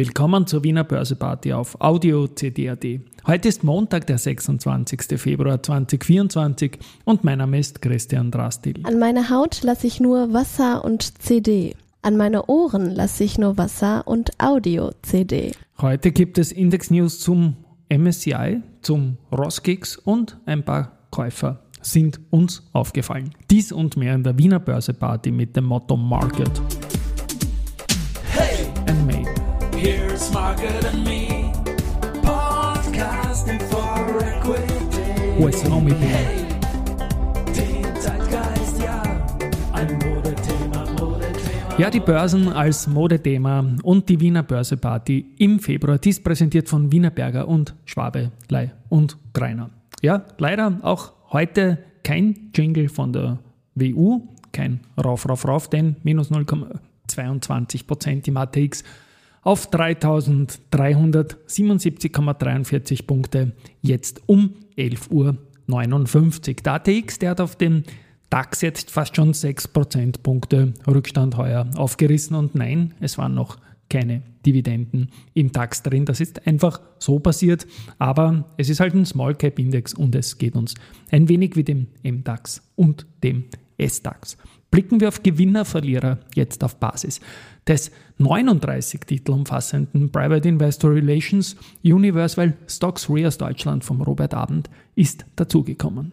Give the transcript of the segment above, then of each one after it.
Willkommen zur Wiener Börseparty auf Audio CD.at. Heute ist Montag, der 26. Februar 2024 und mein Name ist Christian Drastil. An meine Haut lasse ich nur Wasser und CD. An meine Ohren lasse ich nur Wasser und Audio-CD. Heute gibt es Index News zum MSCI, zum Roskix und ein paar Käufer sind uns aufgefallen. Dies und mehr in der Wiener Börseparty mit dem Motto Market. Market and Me. Podcasting for Equity. US Home Hey, den Zeitgeist, ja. Ein Modethema, Modethema. Ja, die Börsen als Modethema und die Wiener Börseparty im Februar. Dies präsentiert von Wiener Berger und Schwabe, Lei und Greiner. Ja, leider auch heute kein Jingle von der WU, kein Rauf, Rauf, Rauf, denn minus 0,22 Prozent im ATX auf 3377,43 Punkte, jetzt um 11.59 Uhr. Der ATX, der hat auf dem DAX jetzt fast schon 6 Prozentpunkte Rückstand heuer aufgerissen und nein, es waren noch keine Dividenden im DAX drin. Das ist einfach so passiert, aber es ist halt ein Small Cap Index und es geht uns ein wenig wie dem MDAX und dem SDAX. Blicken wir auf Gewinner, Verlierer jetzt auf Basis des 39 Titel umfassenden Private Investor Relations Universal Stocks Re aus Deutschland vom Robert Abend ist dazugekommen.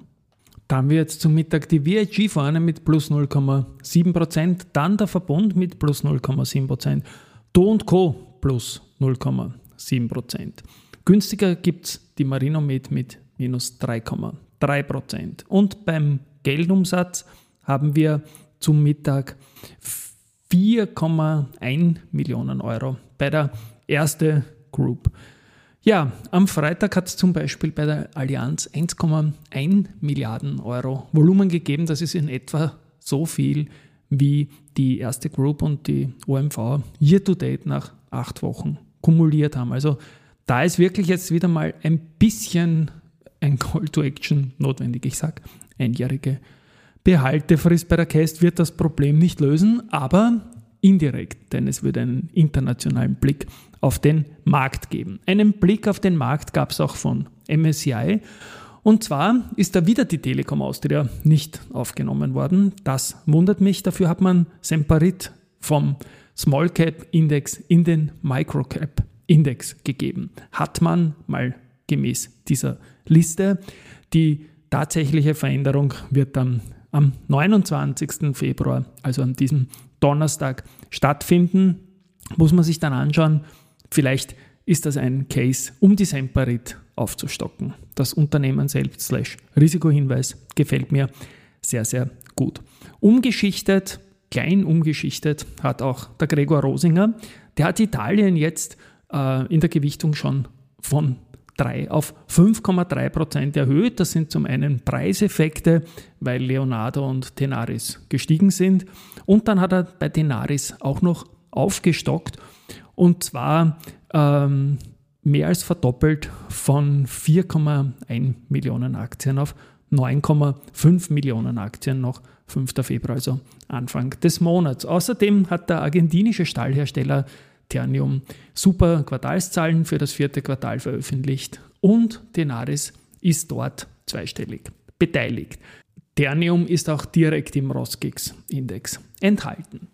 Dann wir jetzt zum Mittag die VIG vorne mit plus 0,7%, dann der Verbund mit plus 0,7%, Do Co. plus 0,7%. Günstiger gibt es die Marinomed mit minus 3,3%. Und beim Geldumsatz haben wir zum Mittag 4,1 Millionen Euro bei der erste Group. Ja, am Freitag hat es zum Beispiel bei der Allianz 1,1 Milliarden Euro Volumen gegeben. Das ist in etwa so viel wie die erste Group und die OMV year to date nach acht Wochen kumuliert haben. Also da ist wirklich jetzt wieder mal ein bisschen ein Call to Action notwendig. Ich sage einjährige Behaltefrist bei der Cast wird das Problem nicht lösen, aber indirekt, denn es wird einen internationalen Blick auf den Markt geben. Einen Blick auf den Markt gab es auch von MSCI. Und zwar ist da wieder die Telekom Austria nicht aufgenommen worden. Das wundert mich. Dafür hat man Semperit vom Small Cap Index in den Micro Cap Index gegeben. Hat man mal gemäß dieser Liste. Die tatsächliche Veränderung wird dann am 29. Februar, also an diesem Donnerstag, stattfinden. Muss man sich dann anschauen, vielleicht ist das ein Case, um die Semperit aufzustocken. Das Unternehmen selbst slash Risikohinweis gefällt mir sehr, sehr gut. Umgeschichtet, klein umgeschichtet hat auch der Gregor Rosinger. Der hat Italien jetzt äh, in der Gewichtung schon von 3 auf 5,3 Prozent erhöht. Das sind zum einen Preiseffekte, weil Leonardo und Tenaris gestiegen sind. Und dann hat er bei Tenaris auch noch aufgestockt und zwar ähm, mehr als verdoppelt von 4,1 Millionen Aktien auf 9,5 Millionen Aktien noch 5. Februar, also Anfang des Monats. Außerdem hat der argentinische Stahlhersteller Ternium super Quartalszahlen für das vierte Quartal veröffentlicht und Tenaris ist dort zweistellig beteiligt. Ternium ist auch direkt im Roskix-Index enthalten.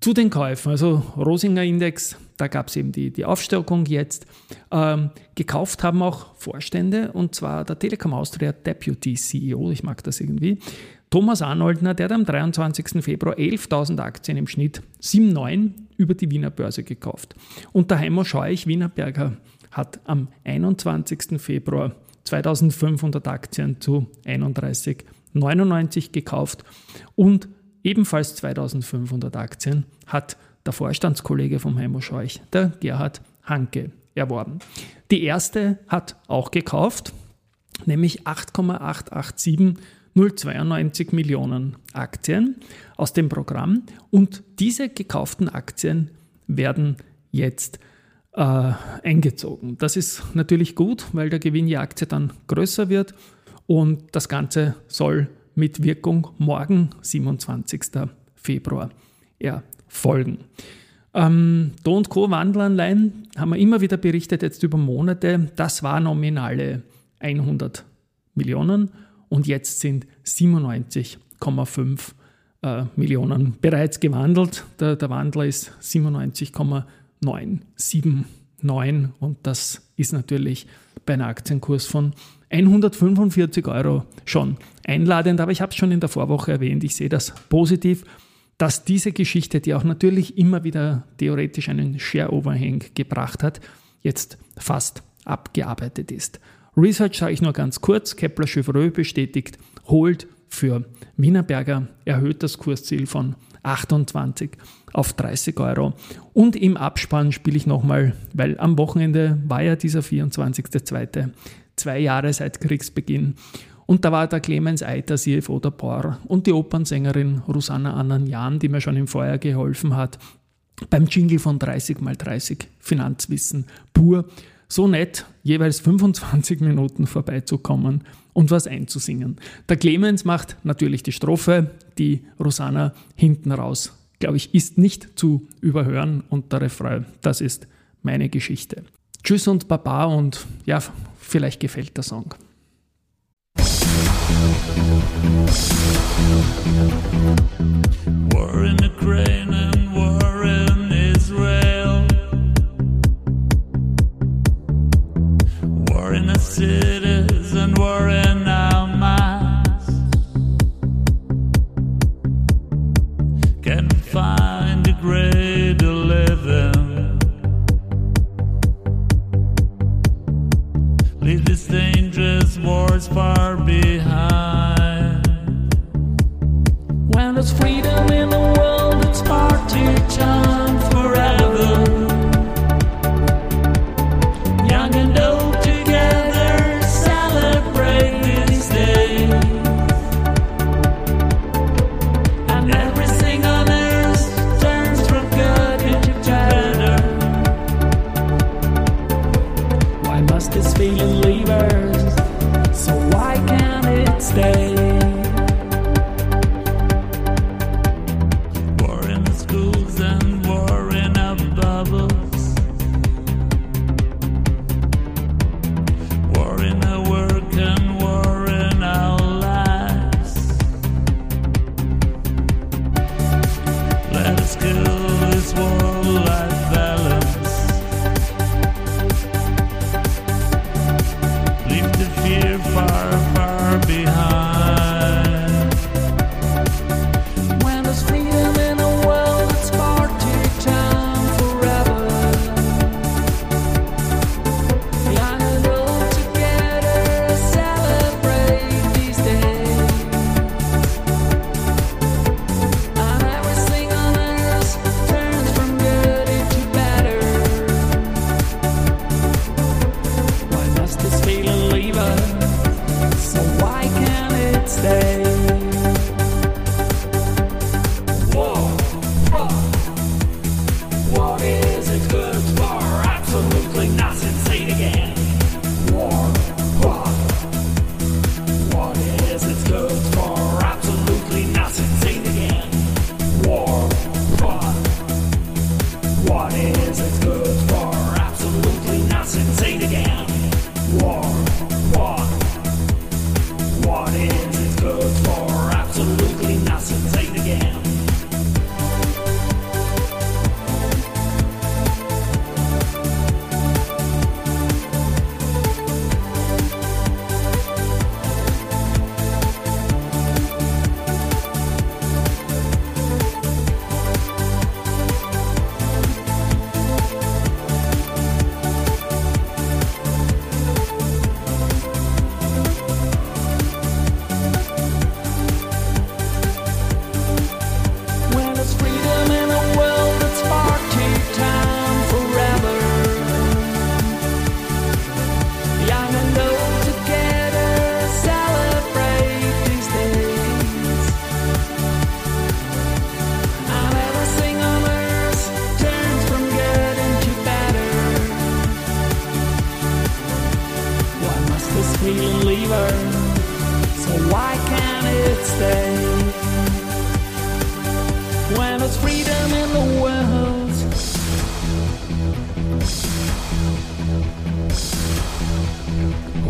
Zu den Käufen, also Rosinger Index, da gab es eben die, die Aufstockung jetzt. Ähm, gekauft haben auch Vorstände und zwar der Telekom Austria Deputy CEO, ich mag das irgendwie, Thomas Arnoldner, der hat am 23. Februar 11.000 Aktien im Schnitt 7,9 über die Wiener Börse gekauft. Und der Heimo Scheuch, Wiener Berger, hat am 21. Februar 2500 Aktien zu 31,99 gekauft und ebenfalls 2500 Aktien hat der Vorstandskollege vom Heimo Scheuch, der Gerhard Hanke, erworben. Die erste hat auch gekauft, nämlich 8,887 092 Millionen Aktien aus dem Programm und diese gekauften Aktien werden jetzt äh, eingezogen. Das ist natürlich gut, weil der Gewinn je Aktie dann größer wird und das Ganze soll mit Wirkung morgen, 27. Februar, erfolgen. Ähm, Do Co. Wandelanleihen haben wir immer wieder berichtet, jetzt über Monate. Das war nominale 100 Millionen und jetzt sind 97,5 äh, Millionen bereits gewandelt. Der, der Wandler ist 97,979 und das ist natürlich bei einem Aktienkurs von 145 Euro schon einladend, aber ich habe es schon in der Vorwoche erwähnt, ich sehe das positiv, dass diese Geschichte, die auch natürlich immer wieder theoretisch einen Share-Overhang gebracht hat, jetzt fast abgearbeitet ist. Research sage ich nur ganz kurz, Kepler Chevreux bestätigt, holt für Wienerberger, erhöht das Kursziel von 28 auf 30 Euro. Und im Abspann spiele ich nochmal, weil am Wochenende war ja dieser 24.2 zwei Jahre seit Kriegsbeginn. Und da war der Clemens Eiter, CFO der POR und die Opernsängerin Rosanna Ananjan, die mir schon im Vorjahr geholfen hat, beim Jingle von 30 mal 30 Finanzwissen pur. So nett, jeweils 25 Minuten vorbeizukommen und was einzusingen. Der Clemens macht natürlich die Strophe, die Rosanna hinten raus, glaube ich, ist nicht zu überhören und der Refrain, das ist meine Geschichte. Tschüss und Baba und ja, vielleicht gefällt der Song. War in Ukraine and war our minds. Can't find a great to live in. Leave these dangerous wars far behind. When there's freedom in the world, it's party time do.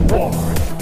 War.